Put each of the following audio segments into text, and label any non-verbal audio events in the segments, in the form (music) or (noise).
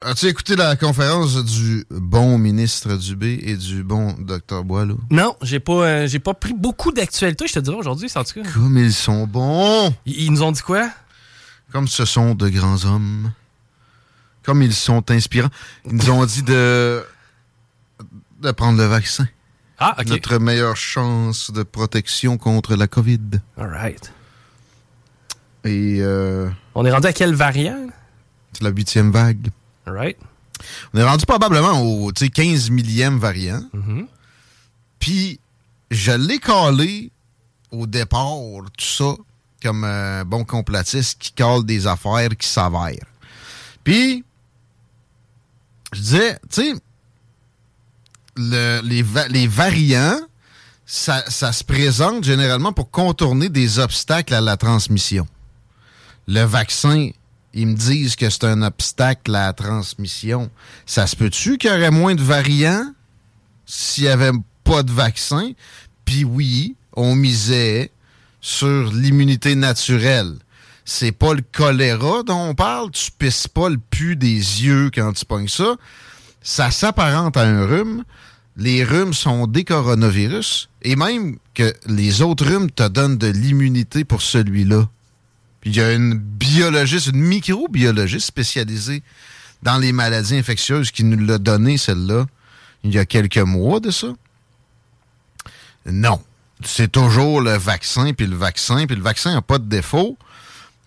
As-tu écouté la conférence du bon ministre Dubé et du bon docteur Boileau? Non, j'ai pas, euh, j'ai pas pris beaucoup d'actualité, je te dirais, aujourd'hui, en tout cas. Comme ils sont bons! Ils, ils nous ont dit quoi? Comme ce sont de grands hommes. Comme ils sont inspirants. Ils nous ont dit de, de prendre le vaccin. Ah, OK. Notre meilleure chance de protection contre la COVID. All right. Et euh, On est rendu à quelle variant? c'est la huitième vague. Right. On est rendu probablement au tu sais, 15 millième variant. Mhm. Puis, je l'ai calé au départ, tout ça, comme un bon complotiste qui cale des affaires qui s'avèrent. Puis, je disais, tu sais, le- les, va- les variants, ça, ça se présente généralement pour contourner des obstacles à la transmission. Le vaccin, ils me disent que c'est un obstacle à la transmission. Ça se peut-tu qu'il y aurait moins de variants s'il n'y avait pas de vaccin? Puis oui, on misait sur l'immunité naturelle. C'est pas le choléra dont on parle. Tu pisses pas le pu des yeux quand tu pognes ça. Ça s'apparente à un rhume. Les rhumes sont des coronavirus. Et même que les autres rhumes te donnent de l'immunité pour celui-là. Puis il y a une biologiste, une microbiologiste spécialisée dans les maladies infectieuses qui nous l'a donné, celle-là, il y a quelques mois de ça. Non. C'est toujours le vaccin, puis le vaccin, puis le vaccin n'a pas de défaut.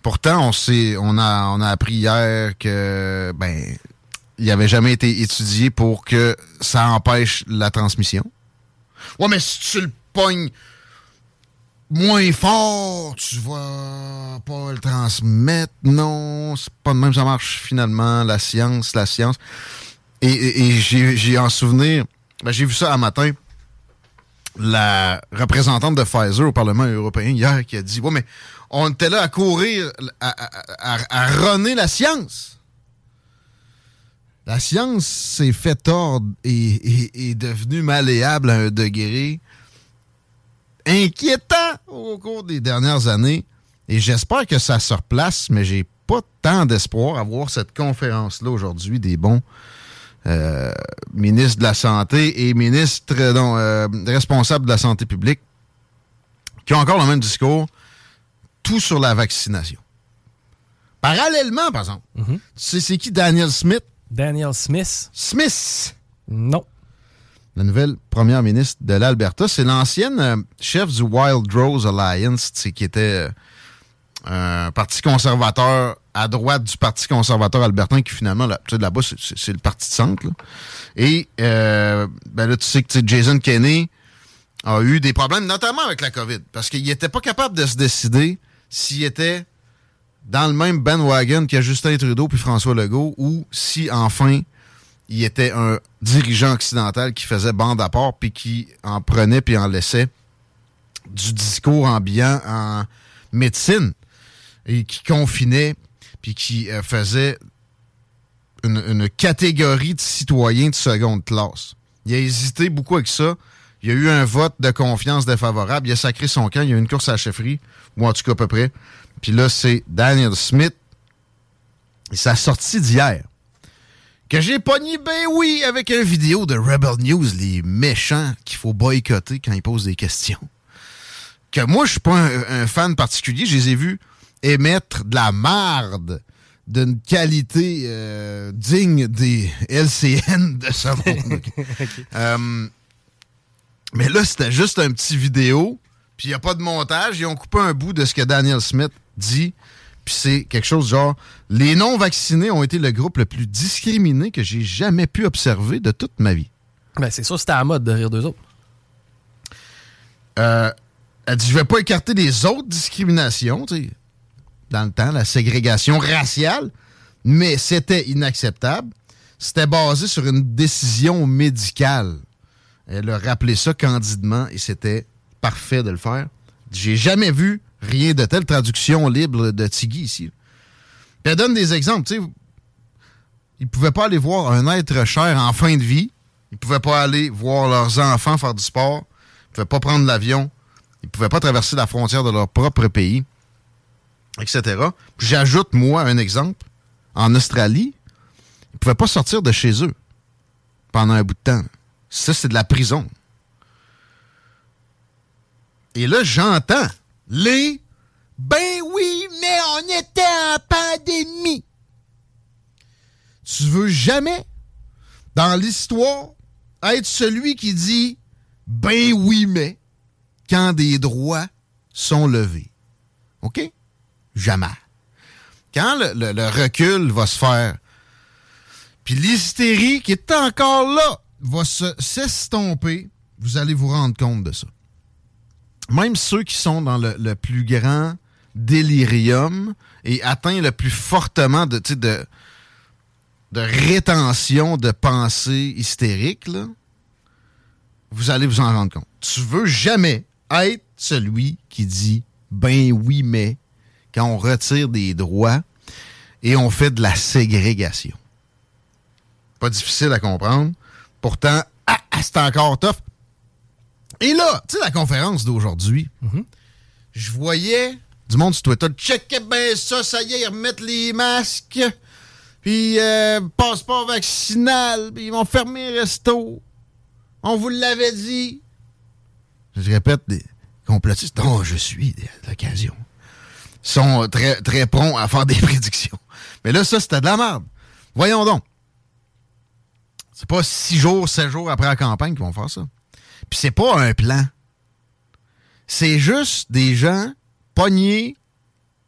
Pourtant, on, on, a, on a appris hier que ben il n'avait jamais été étudié pour que ça empêche la transmission. Ouais, mais si tu le pognes moins fort, tu vas pas le transmettre. Non, c'est pas de même ça marche finalement. La science, la science. Et, j'ai en souvenir, ben, j'ai vu ça un matin, la représentante de Pfizer au Parlement européen hier qui a dit Ouais, mais on était là à courir, à- à runner la science. La science s'est fait tordre et et- est devenue malléable à un degré inquiétant au cours des dernières années. Et j'espère que ça se replace, mais j'ai pas tant d'espoir à voir cette conférence-là aujourd'hui des bons euh, ministres de la Santé et ministres euh, non, euh, responsables de la santé publique qui ont encore le même discours, tout sur la vaccination. Parallèlement, par exemple, tu sais c'est qui Daniel Smith? Daniel Smith. Smith! Non. La nouvelle première ministre de l'Alberta. C'est l'ancienne euh, chef du Wild Rose Alliance, qui était euh, un parti conservateur à droite du Parti conservateur albertain, qui finalement, là, là-bas, c'est- le parti de centre. Et euh, ben là, tu sais que Jason Kenney a eu des problèmes, notamment avec la COVID, parce qu'il n'était pas capable de se décider s'il était dans le même bandwagon que Justin Trudeau puis François Legault, ou si enfin il était un dirigeant occidental qui faisait bande à part puis qui en prenait puis en laissait du discours ambiant en médecine et qui confinait puis qui euh, faisait une, catégorie de citoyens de seconde classe. Il a hésité beaucoup avec ça. Il a eu un vote de confiance défavorable. Il a sacré son camp. Il y a eu une course à la chefferie, ou en tout cas à peu près. Puis là, c'est Daniel Smith. Et sa sortie d'hier que j'ai pogné, ben oui, avec une vidéo de Rebel News, les méchants qu'il faut boycotter quand ils posent des questions. Que moi, je suis pas un, un fan particulier, je les ai vus émettre de la marde d'une qualité euh, digne des LCN de ce monde. (laughs) Euh, mais là, c'était juste un petit vidéo, puis il n'y a pas de montage. Ils ont coupé un bout de ce que Daniel Smith dit, puis c'est quelque chose genre les non-vaccinés ont été le groupe le plus discriminé que j'ai jamais pu observer de toute ma vie. Ben, c'est ça, c'était à la mode de rire d'eux autres. Euh, elle dit Je vais pas écarter les autres discriminations, tu sais, dans le temps, la ségrégation raciale, mais c'était inacceptable. C'était basé sur une décision médicale. Elle a rappelé ça candidement et c'était parfait de le faire. J'ai jamais vu rien de telle traduction libre de Tigui ici. Puis elle donne des exemples, tu sais. Ils pouvaient pas aller voir un être cher en fin de vie. Ils pouvaient pas aller voir leurs enfants faire du sport. Ils pouvaient pas prendre l'avion. Ils pouvaient pas traverser la frontière de leur propre pays, etc. J'ajoute, moi, un exemple. En Australie, ils pouvaient pas sortir de chez eux pendant un bout de temps. Ça, c'est de la prison. Et là, j'entends les Ben oui, mais on était en pandémie. Tu veux jamais, dans l'histoire, être celui qui dit Ben oui, mais quand des droits sont levés. OK? Jamais. Quand le, recul va se faire, puis l'hystérie qui est encore là va se- s'estomper, vous allez vous rendre compte de ça. Même ceux qui sont dans le, plus grand délirium et atteints le plus fortement de, de, de rétention de pensée hystérique, là, vous allez vous en rendre compte. Tu veux jamais être celui qui dit ben oui, mais quand on retire des droits et on fait de la ségrégation. Pas difficile à comprendre. Pourtant, ah, ah, c'est encore tough. Et là, tu sais, la conférence d'aujourd'hui, je voyais du monde sur Twitter, checkez bien ça, ça y est, ils remettent les masques, puis euh, passeport vaccinal, puis ils vont fermer les restos. On vous l'avait dit. Je répète, des complotistes dont je suis l'occasion sont très, très prompts à faire des (laughs) prédictions. Mais là, ça, c'était de la merde. Voyons donc. C'est pas six jours, sept jours après la campagne qu'ils vont faire ça. Puis c'est pas un plan. C'est juste des gens pognés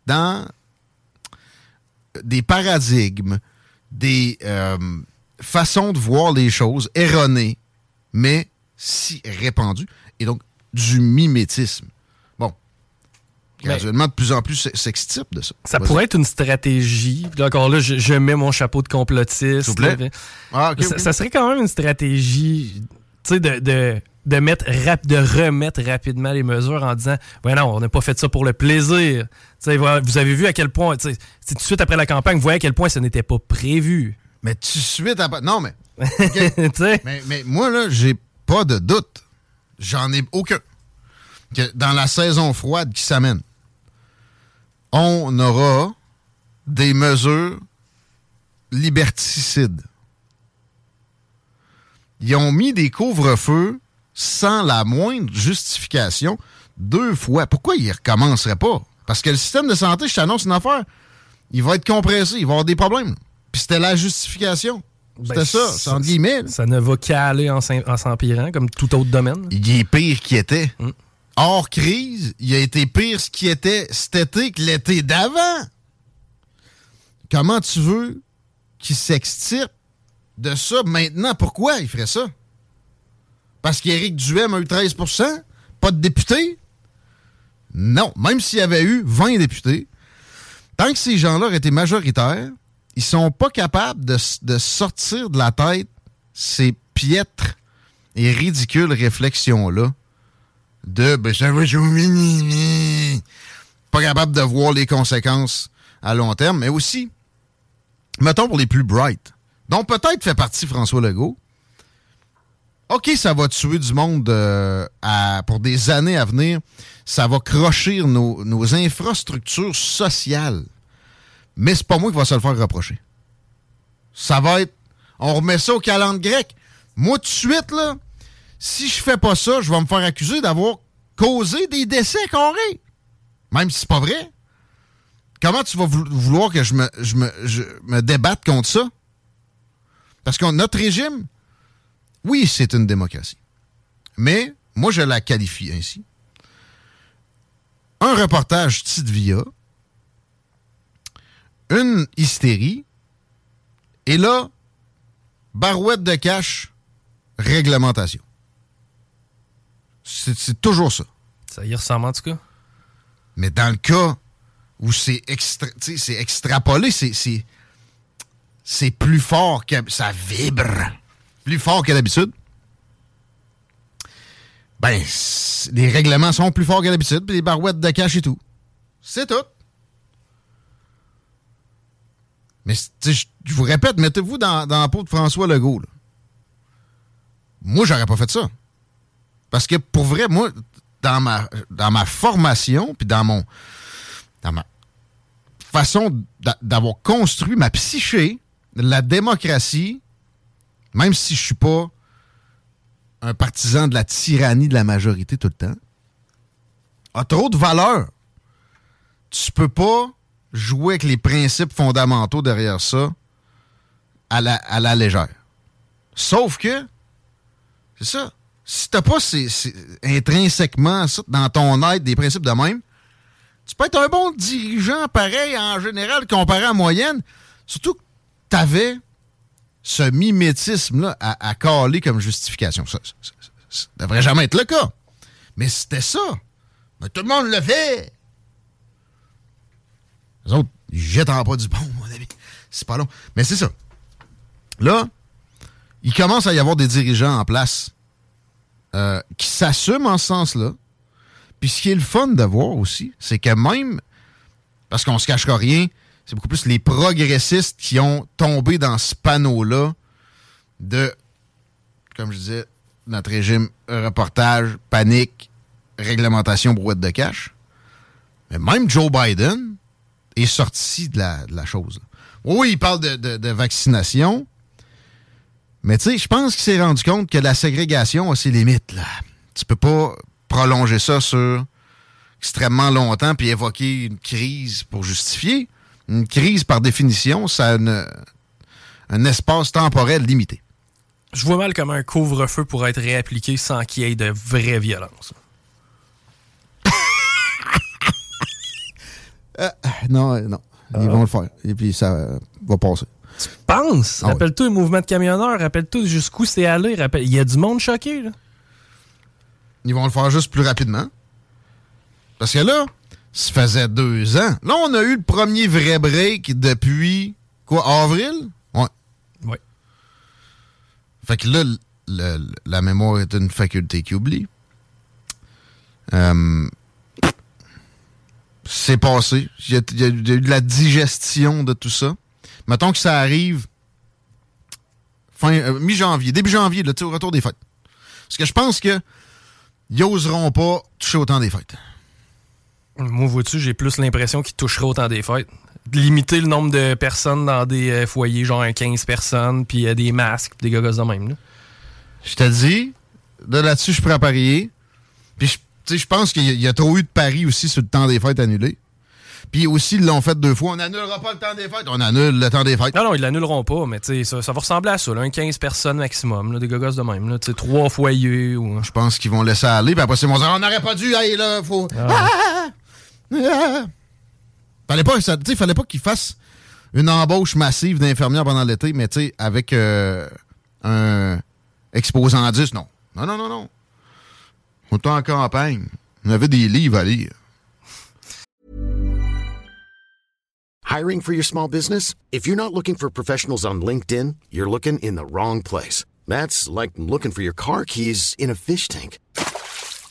dans des paradigmes, des euh, façons de voir les choses erronées, mais si répandues, et donc du mimétisme. Bon. Graduellement, de plus en plus, sextype de ça. Ça pourrait être une stratégie. Puis là, encore là, je, je mets mon chapeau de complotiste. S'il vous plaît. Ah, ça, serait quand même une stratégie, tu sais, de, de, de, mettre rap- de remettre rapidement les mesures en disant Ouais, non, on n'a pas fait ça pour le plaisir. Vous avez vu à quel point, tu sais, c'est tout de suite après la campagne, vous voyez à quel point ça n'était pas prévu. Mais tout de suite après. Non, mais. (laughs) Mais, mais moi, là, j'ai pas de doute. J'en ai aucun. Que dans la saison froide qui s'amène, on aura des mesures liberticides. Ils ont mis des couvre-feux sans la moindre justification deux fois. Pourquoi ils recommenceraient pas? Parce que le système de santé, je t'annonce une affaire, il va être compressé, il va avoir des problèmes. Puis c'était la justification. C'était Ben, ça, c'est entre guillemets. là. ça ne va qu'aller en s'em- en s'empirant, comme tout autre domaine. il est pire qu'il était. Mm. Hors crise, il a été pire ce qui était cet été que l'été d'avant. Comment tu veux qu'il s'extirpe de ça maintenant? Pourquoi il ferait ça? Parce qu'Éric Duhem a eu 13 Pas de députés? Non. Même s'il y avait eu 20 députés, tant que ces gens-là auraient été majoritaires, ils sont pas capables de, sortir de la tête ces piètres et ridicules réflexions-là de ben, ça va jouer, pas capable de voir les conséquences à long terme, mais aussi, mettons pour les plus bright, dont peut-être fait partie François Legault. OK, ça va tuer du monde euh, pour des années à venir. Ça va crocher nos, nos infrastructures sociales. Mais c'est pas moi qui va se le faire reprocher. Ça va être. On remet ça au calendrier grec. Moi, tout de suite, là, si je fais pas ça, je vais me faire accuser d'avoir causé des décès carrés. Même si c'est pas vrai. comment tu vas vouloir que je me, je me, je me débatte contre ça? Parce que notre régime, oui, c'est une démocratie. Mais moi, je la qualifie ainsi. Un reportage titre via, une hystérie, et là, barouette de cash, réglementation. C'est toujours ça. Ça y ressemble en tout cas. Mais dans le cas où c'est extra, extrapolé, c'est plus fort que. Ça vibre plus fort que d'habitude. Ben, les règlements sont plus forts que d'habitude, puis les barouettes de cash et tout. C'est tout. Mais je vous répète, mettez-vous dans, la peau de François Legault. Moi, j'aurais pas fait ça. Parce que pour vrai, moi, dans ma, dans ma formation, puis dans mon. dans ma façon d'avoir construit ma psyché, la démocratie, même si je suis pas un partisan de la tyrannie de la majorité tout le temps, a trop de valeur. Tu peux pas jouer avec les principes fondamentaux derrière ça à la, légère. Sauf que, c'est ça, si t'as pas intrinsèquement ça, dans ton être des principes de même, tu peux être un bon dirigeant pareil en général comparé à moyenne. Surtout que t'avais ce mimétisme-là à, caler comme justification. Ça, ça, devrait jamais être le cas. Mais c'était ça. Mais tout le monde le fait. Les autres, ils jettent en pas du bon, mon ami. C'est pas long. Mais c'est ça. Là, il commence à y avoir des dirigeants en place euh, qui s'assument en ce sens-là. Puis ce qui est le fun de voir aussi, c'est que même, parce qu'on se cachera rien, c'est beaucoup plus les progressistes qui ont tombé dans ce panneau-là de, comme je disais, notre régime reportage, panique, réglementation, brouette de cash. Mais même Joe Biden est sorti de la, chose. Oui, il parle de vaccination, mais tu sais, je pense qu'il s'est rendu compte que la ségrégation a ses limites. Là. Tu peux pas prolonger ça sur extrêmement longtemps puis évoquer une crise pour justifier. Une crise, par définition, ça a un espace temporel limité. Je vois mal comment un couvre-feu pourrait être réappliqué sans qu'il y ait de vraie violence. (laughs) Euh, non, non. Ils vont le faire. Et puis ça va passer. Tu penses? Ah rappelle-toi le mouvement de camionneurs, rappelle-toi jusqu'où c'est allé. Rappelle... Il y a du monde choqué. Là. Ils vont le faire juste plus rapidement. Parce que là, ça faisait deux ans. Là, on a eu le premier vrai break depuis, quoi, avril? Ouais. Ouais. Fait que là, la mémoire est une faculté qui oublie. Euh, c'est passé. Il y, a eu de la digestion de tout ça. Mettons que ça arrive fin euh, mi-janvier, début janvier, là, au retour des fêtes. Parce que je pense que ils oseront pas toucher autant des fêtes. Moi, vois-tu, j'ai plus l'impression qu'ils toucheraient autant des fêtes. Limiter le nombre de personnes dans des euh, foyers, genre 15 personnes, puis euh, des masques, des gogos de même. Je te dis, de là-dessus, je prêt à parier. Puis, je pense qu'il y, a trop eu de paris aussi sur le temps des fêtes annulé. Puis aussi, ils l'ont fait deux fois. On n'annulera pas le temps des fêtes. On annule le temps des fêtes. Non, non, ils l'annuleront pas, mais ça, ça va ressembler à ça. un 15 personnes maximum, des gogos de même. Là, trois foyers. Ou... Je pense qu'ils vont laisser aller. Puis après, c'est mon on n'aurait pas dû. aller là, faut. Ah. Ah. (laughs) Fallait pas, ça, fallait pas qu'ils fassent une embauche massive d'infirmières pendant l'été, mais tu sais, avec euh, un exposant 10, non. Non, non, non, non. On était en campagne. On avait des livres à lire. Hiring for your small business? If you're not looking for professionals on LinkedIn, you're looking in the wrong place. That's like looking for your car keys in a fish tank.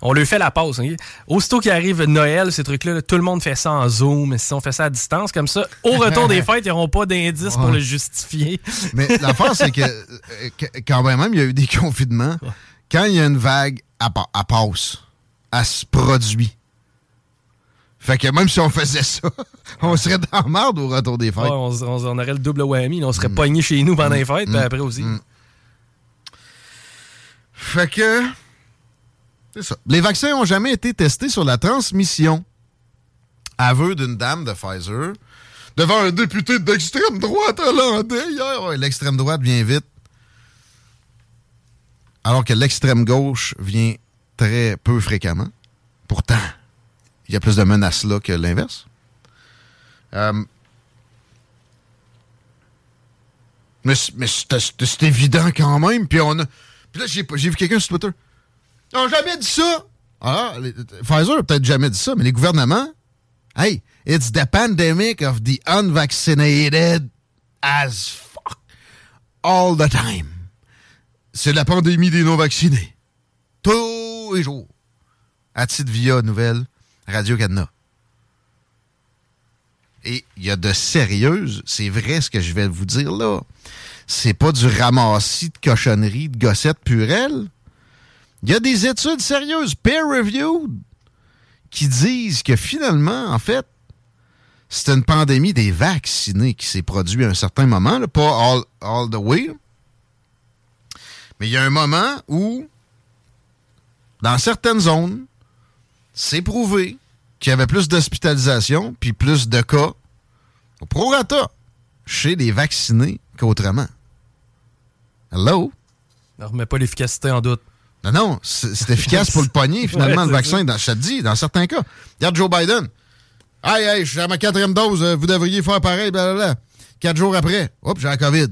On lui fait la pause. hein. Aussitôt qu'il arrive Noël, ces trucs-là, tout le monde fait ça en Zoom. Si on fait ça à distance, comme ça, au retour des (laughs) fêtes, ils n'auront pas d'indice pour le justifier. Mais (laughs) l'affaire, c'est que, euh, quand même, il y a eu des (laughs) confinements. Quand il y a une vague, elle, elle passe. Elle se produit. Fait que même si on faisait ça, on serait dans la merde au retour des fêtes. Ouais, on, on- on aurait le double whammy. On serait pogné chez nous pendant les fêtes, puis après aussi. Fait que. Les vaccins n'ont jamais été testés sur la transmission. Aveu d'une dame de Pfizer devant un député d'extrême droite hollandais hier. Ouais, l'extrême droite vient vite. Alors que l'extrême gauche vient très peu fréquemment. Pourtant, il y a plus de menaces là que l'inverse. Euh, mais c'est évident quand même. Puis on a. Puis là, j'ai j'ai vu quelqu'un sur Twitter. Ils n'ont jamais dit ça. Ah, Pfizer a peut-être jamais dit ça, mais les gouvernements. Hey, it's the pandemic of the unvaccinated as fuck all the time. C'est la pandémie des non-vaccinés. Tous les jours. À titre via nouvelle Radio-Canada. Et il y a de sérieuses, c'est vrai ce que je vais vous dire là. C'est pas du ramassis de cochonneries, de gossettes purelles. Il y a des études sérieuses, peer-reviewed, qui disent que finalement, en fait, c'est une pandémie des vaccinés qui s'est produite à un certain moment, pas all, all the way. Mais il y a un moment où, dans certaines zones, c'est prouvé qu'il y avait plus d'hospitalisation puis plus de cas au prorata chez les vaccinés qu'autrement. Hello? Ne remets pas l'efficacité en doute. Non, non, c'est efficace pour le pogner, (laughs) finalement, Ouais, le vaccin. ça. Dans, je te dis, dans certains cas. Regarde Joe Biden. Hey, hey, je suis à ma quatrième dose, euh, vous devriez faire pareil, blablabla. Quatre jours après, hop, j'ai la COVID.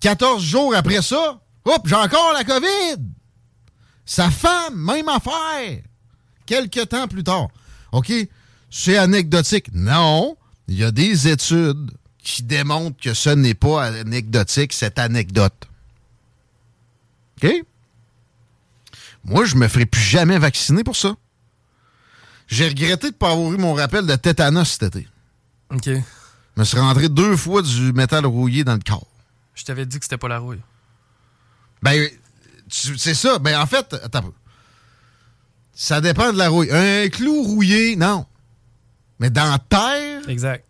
14 jours après ça, hop, j'ai encore la COVID. Sa femme, même affaire. Quelques temps plus tard. OK? C'est anecdotique. Non, il y a des études qui démontrent que ce n'est pas anecdotique, cette anecdote. OK? Moi, je me ferai plus jamais vacciner pour ça. J'ai regretté de ne pas avoir eu mon rappel de tétanos cet été. OK. Je me suis rentré deux fois du métal rouillé dans le corps. Je t'avais dit que c'était pas la rouille. Ben, c'est ça. Ben, en fait, attends un peu. Ça dépend de la rouille. Un clou rouillé, non. Mais dans la terre, Exact.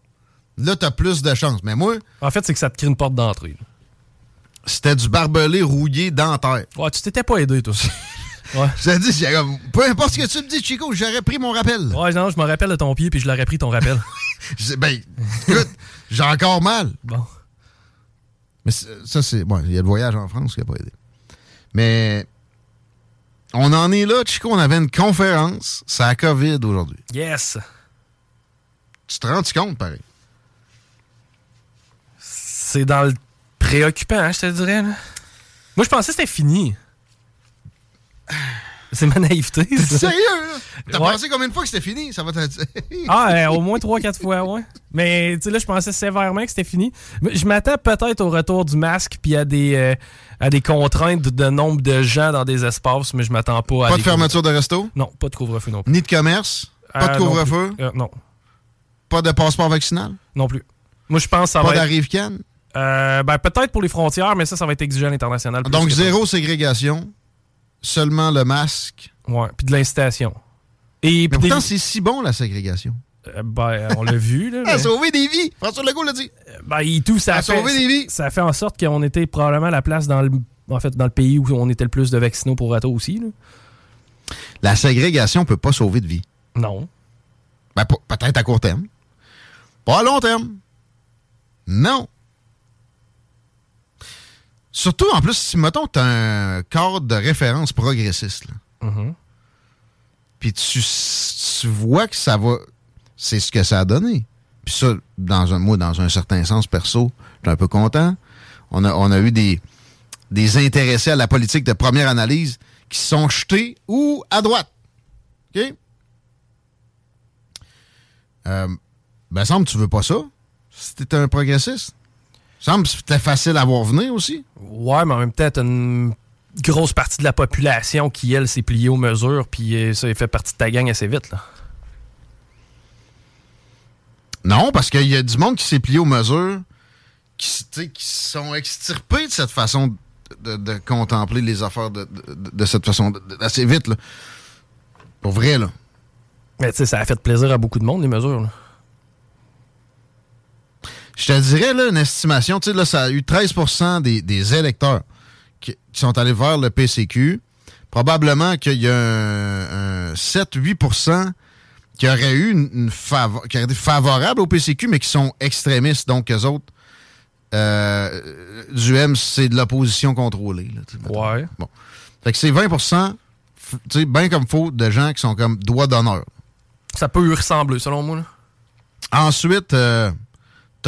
là, t'as plus de chance. Mais moi, En fait, c'est que ça te crée une porte d'entrée. c'était du barbelé rouillé dans la terre. Ouais, tu t'étais pas aidé, toi. (laughs) ouais. Je te dis, peu importe ce que tu me dis, Chico, j'aurais pris mon rappel. Ouais, non, je me rappelle de ton pied, puis je l'aurais pris ton rappel. (laughs) Ben, écoute, j'ai encore mal. bon. Mais ça, c'est. Bon, il y a le voyage en France qui n'a pas aidé. Mais on en est là, Chico. On avait une conférence. C'est la COVID aujourd'hui. Yes! Tu te rends compte, pareil? C'est dans le préoccupant, hein, je te dirais. là. Moi, je pensais que c'était fini. C'est ma naïveté. ça. Sérieux, là? T'as Ouais. pensé combien de fois que c'était fini? Ça va te. Ah, euh, au moins 3-4 fois, ouais. Mais tu sais, là, je pensais sévèrement que c'était fini. Mais Je m'attends peut-être au retour du masque puis à des, euh, à des contraintes de, de nombre de gens dans des espaces, mais je m'attends pas à. Pas des de fermeture de resto? Non, pas de couvre-feu non plus. Ni de commerce? Pas Euh, de non couvre-feu? Euh, non, Pas de passeport vaccinal? non plus. Moi, je pense que ça Pas va être. d'arrive-can? Euh, ben, peut-être pour les frontières, mais ça, ça va être exigeant à l'international. Donc, zéro ségrégation. Seulement le masque. Ouais, puis de l'incitation. Et Mais pourtant, c'est si bon, la ségrégation. euh, ben, on l'a vu, là. (laughs) A mais- sauvé des vies! François Legault l'a dit. Ben, et tout, ça A a, fait, sauvé des vies. ça fait en sorte qu'on était probablement la place dans le, en fait, dans le pays où on était le plus de vaccinaux pour rato aussi. là. La ségrégation peut pas sauver de vie. Non. Ben, pe- peut-être à court terme. Pas à long terme. Non. Surtout, en plus, si, mettons, tu un cadre de référence progressiste, là, Mhm. puis tu, tu vois que ça va... C'est ce que ça a donné. Puis ça, dans un, moi, dans un certain sens perso, je suis un peu content. On a, on a eu des, des intéressés à la politique de première analyse qui sont jetés ou à droite. OK? Euh, ben, semble que tu veux pas ça. Si t'es un progressiste. Semble que c'était facile à voir venir aussi. Ouais, mais en même temps, t'as une grosse partie de la population qui, elle, s'est pliée aux mesures, puis euh, ça, fait partie de ta gang assez vite, là. Non, parce qu'il y a du monde qui s'est plié aux mesures, qui, qui sont extirpés de cette façon de, de contempler les affaires de, de, de cette façon, assez vite. Là. Pour vrai, là. Mais tu sais, ça a fait plaisir à beaucoup de monde, les mesures. Là. Je te dirais, là, une estimation, tu sais, là, ça a eu 13 des, des électeurs qui, qui, sont allés vers le PCQ. Probablement qu'il y a un, un 7-8 qui auraient eu une, une favor qui été favorables au PCQ, mais qui sont extrémistes. Donc, eux autres, euh, du M, c'est de l'opposition contrôlée. Là, ouais. Bon. Fait que c'est 20% tu sais, bien comme faut, de gens qui sont comme doigt d'honneur. Ça peut ressembler, selon moi. Là. Ensuite, euh,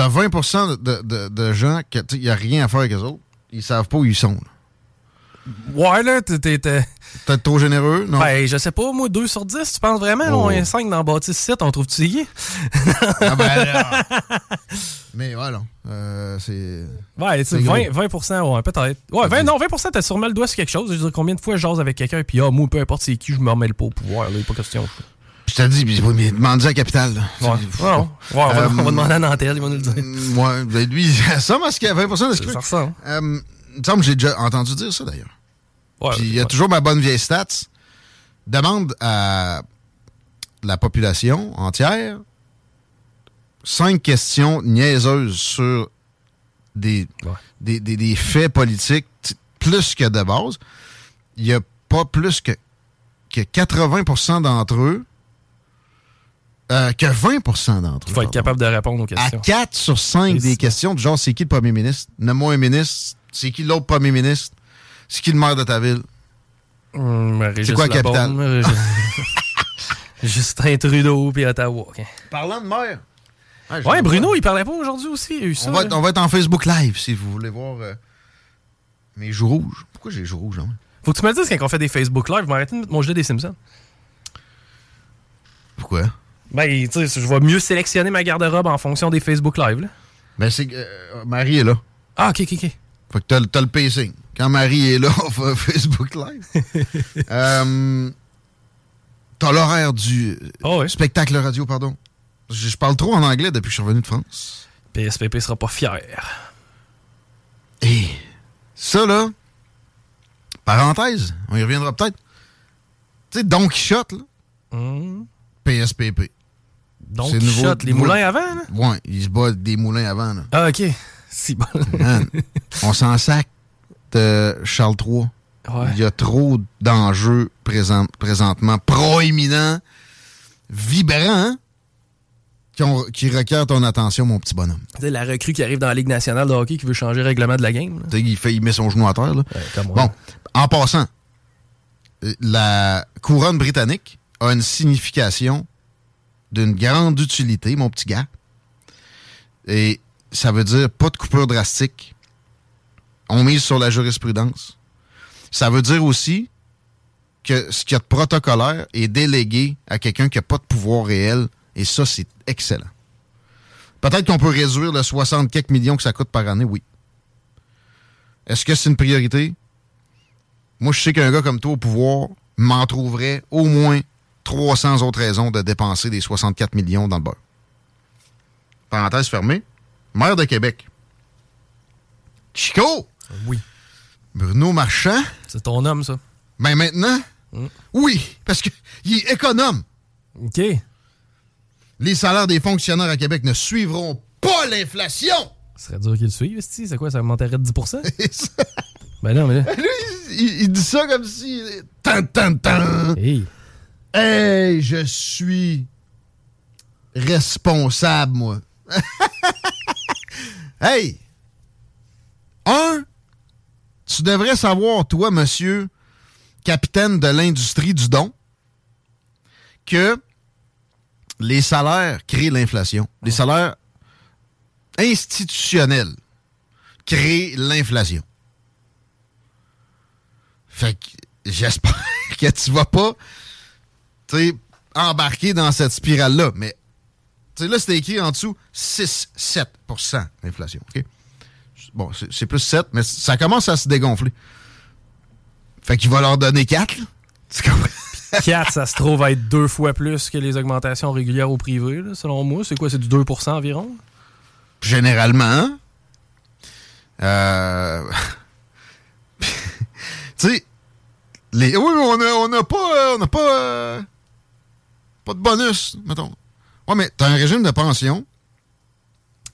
t'as 20 de, de, de, gens qui il n'y a rien à faire avec eux autres. Ils savent pas où ils sont. Là. Ouais, là, t'es. Peut-être trop généreux, non? Ben, je sais pas, moi, 2 sur 10, tu penses vraiment? Oh. On est 5 dans Bâtisse 7, on trouve-tu y ah ben, là. (laughs) Mais voilà. Euh, c'est. Ouais, c'est 20, 20 ouais, peut-être. Ouais, 20, non, 20% t'as sûrement le doigt sur quelque chose. Je veux dire, combien de fois je jase avec quelqu'un, puis ah, moi, peu importe c'est qui, je me remets pas au pouvoir, là, pas question. Je t'ai dit, mais demande à la capitale. Là. Ouais. ouais, ouais on, va, euh, on, va, demander à Nantel, il va nous le dire. (laughs) Ouais, ben lui, ça, parce qu'il y a 20% de ce Ça ressemble. Euh, il me semble que j'ai déjà entendu dire ça, d'ailleurs. Puis il y a toujours ma bonne vieille stats. Demande à la population entière cinq questions niaiseuses sur des, des, des, des, faits politiques plus que de base. Il n'y a pas plus que, que 80% d'entre eux, euh, que 20% d'entre eux. Il faut être capable de répondre aux questions. À 4 sur 5 des questions, du genre c'est qui le premier ministre? Nomme-moi un ministre. C'est qui l'autre premier ministre? C'est qui le maire de ta ville? Mmh, c'est quoi la capitale? (laughs) Justin Trudeau puis Ottawa. Okay. Parlant de maire. Ouais, ouais Bruno, il parlait pas aujourd'hui aussi. Il a eu ça, on, va être, on, va être, en Facebook Live si vous voulez voir euh, mes joues rouges. Pourquoi j'ai les joues rouges? Hein? Faut que tu me dises quand on fait des Facebook Live, je vais arrêter de mettre mon jeu des Simpsons. Pourquoi? Ben, tu sais, je vais mieux sélectionner ma garde-robe en fonction des Facebook Live. Là. Ben, c'est que euh, Marie est là. Ah, ok, ok, ok. Fait que t'as, t'as le pacing. Quand Marie est là, (laughs) on fait Facebook Live. (laughs) euh, t'as l'horaire du oh, ouais. spectacle radio, pardon. Je, je, parle trop en anglais depuis que je suis revenu de France. PSPP sera pas fier. Et ça, là, parenthèse, on y reviendra peut-être. Tu sais, Don Quichotte, là, mm. PSPP. Don Quichotte, les moulins avant, là? Ouais, il se bat des moulins avant, là. Ah, OK. (laughs) Si bon. (laughs) On s'en sac de Charles III. Ouais. Il y a trop d'enjeux présent, présentement proéminents, vibrants, hein? qui, ont, qui, requièrent ton attention, mon petit bonhomme. C'est la recrue qui arrive dans la Ligue nationale de hockey qui veut changer le règlement de la game. Il, fait, il met son genou à terre. Là. Ouais, bon, en passant, la couronne britannique a une signification d'une grande utilité, mon petit gars. Et ça veut dire pas de coupure drastique. On mise sur la jurisprudence. Ça veut dire aussi que ce qu'il y a de protocolaire est délégué à quelqu'un qui n'a pas de pouvoir réel. Et ça, c'est excellent. Peut-être qu'on peut réduire le 60 quelques millions que ça coûte par année, oui. Est-ce que c'est une priorité? Moi, je sais qu'un gars comme toi au pouvoir m'en trouverait au moins 300 autres raisons de dépenser des 64 millions dans le beurre. Parenthèse fermée. Maire de Québec. Chico! Oui. Bruno Marchand. C'est ton homme, ça. Ben maintenant, mm. oui, parce qu'il (laughs) est économe. OK. Les salaires des fonctionnaires à Québec ne suivront pas l'inflation. Ce serait dur qu'ils le suivent, c'est quoi, ça monterait de 10 (laughs) Ben non, mais là... (laughs) Lui, il, il, dit ça comme si... Tan, tan, tan. Hey. Hey, je suis responsable, moi. (laughs) hey! Un, tu devrais savoir, toi, monsieur capitaine de l'industrie du don, que les salaires créent l'inflation. Les salaires institutionnels crée l'inflation. Fait que j'espère (laughs) que tu vas pas embarquer dans cette spirale-là. Mais là, c'était écrit en dessous 6-7% d'inflation. Bon, c'est plus 7, mais ça commence à se dégonfler. Fait qu'il va leur donner 4. 4, ça se trouve être deux fois plus que les augmentations régulières au privé, selon moi. C'est quoi? C'est du 2% environ? Généralement. Euh... (laughs) tu sais, les... oui, on n'a on a pas, on a pas, euh, pas de bonus, mettons. Ouais, mais t'as un régime de pension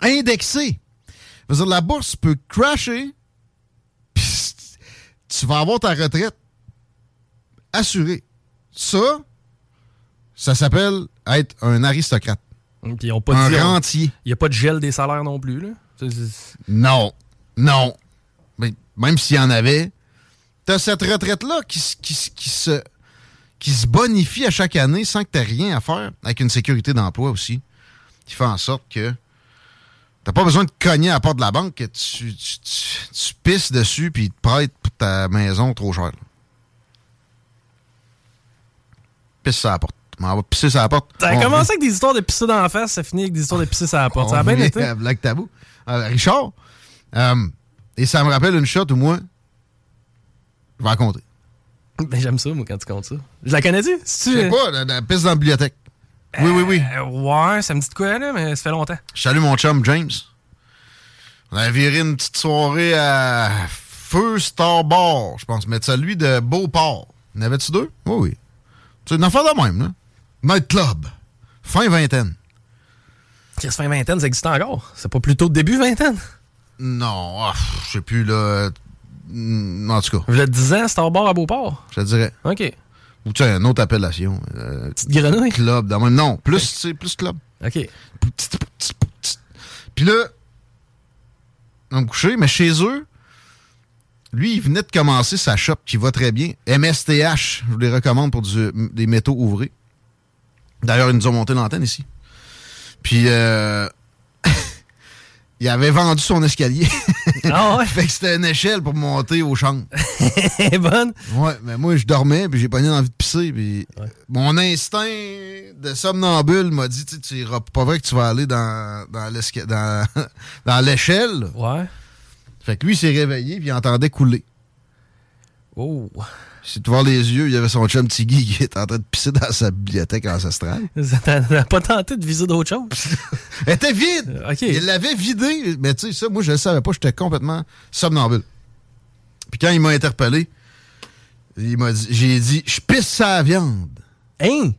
indexé. dire, la bourse peut crasher, puis (laughs) tu vas avoir ta retraite assurée. Ça, ça s'appelle être un aristocrate. Ils ont pas un rentier. Il n'y a pas de gel des salaires non plus, là? Non. Non. Mais même s'il y en avait, t'as cette retraite-là qui, qui, se, qui se bonifie à chaque année sans que t'aies rien à faire, avec une sécurité d'emploi aussi, qui fait en sorte que t'as pas besoin de cogner à la porte de la banque, que tu, tu, pisses dessus puis ils te prêtent pour ta maison trop cher. Pisse à la porte. On va pisser sur la porte. Ça a commencé avec des histoires de pisser dans la face, ça finit avec des histoires de pisser sur la porte. ça a bien été. (laughs) Black Tabou. Euh, Richard, euh, et ça me rappelle une shot où moi, je vais raconter. (laughs) Ben, j'aime ça, moi, quand tu comptes ça. Je la connais-tu? Je sais pas, la, piste dans la bibliothèque. oui, oui, oui. Euh, ouais, ça me dit de quoi, là, mais ça fait longtemps. Je salue mon chum, James. On a viré une petite soirée à Feu Star Bar, je pense, mais celui de Beauport. En avait-tu deux? Oui, oui. C'est une affaire de même, là. Night Club. Fin vingtaine. Qu'est-ce fin vingtaine, ça existe encore? C'est pas plutôt début vingtaine? Non, ah, je sais plus, là. Mm, en tout cas. Vous êtes 10 ans, c'est en bord à Beauport? Je te dirais. OK. Ou tu as une autre appellation. Euh, Petite grenouille? Club. Dans non, plus, c'est plus club. OK. Puis là, on me coucher, mais chez eux, lui, il venait de commencer sa shop qui va très bien. MSTH, je vous les recommande pour des métaux ouvrés. D'ailleurs, ils nous ont monté l'antenne ici. Puis, euh, il avait vendu son escalier. (laughs) Ah ouais? fait que c'était une échelle pour monter aux chambres. (laughs) bonne? Ouais, mais moi, je dormais, puis j'ai pas eu envie de pisser. Puis mon instinct de somnambule m'a dit, tu iras pas vrai que tu vas aller dans, (laughs) dans l'échelle. Ouais. Fait que lui, il s'est réveillé, puis il entendait couler. Oh! Si tu vois les yeux, il y avait son chum Tiggy qui était en train de pisser dans sa bibliothèque ancestrale. T'as pas tenté de viser d'autres choses? Elle était vide! Euh, il l'avait vidée. Mais tu sais, ça, moi, je le savais pas. J'étais complètement somnambule. Puis quand il m'a interpellé, il m'a dit, j'ai dit, je pisse sa viande. Hein?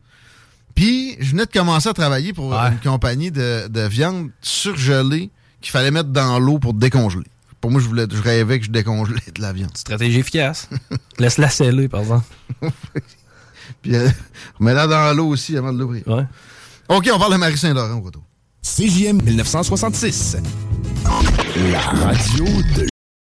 Puis, je venais de commencer à travailler pour une compagnie de, de viande surgelée qu'il fallait mettre dans l'eau pour décongeler. Pour moi, je, voulais, je rêvais que je décongelais de la viande. Stratégie efficace. (laughs) Laisse-la sceller, par exemple. (laughs) Puis, euh, remets-la dans l'eau aussi avant de l'ouvrir. Ouais. OK, on parle de Marie-Saint-Laurent au retour. CJM 1966. La radio de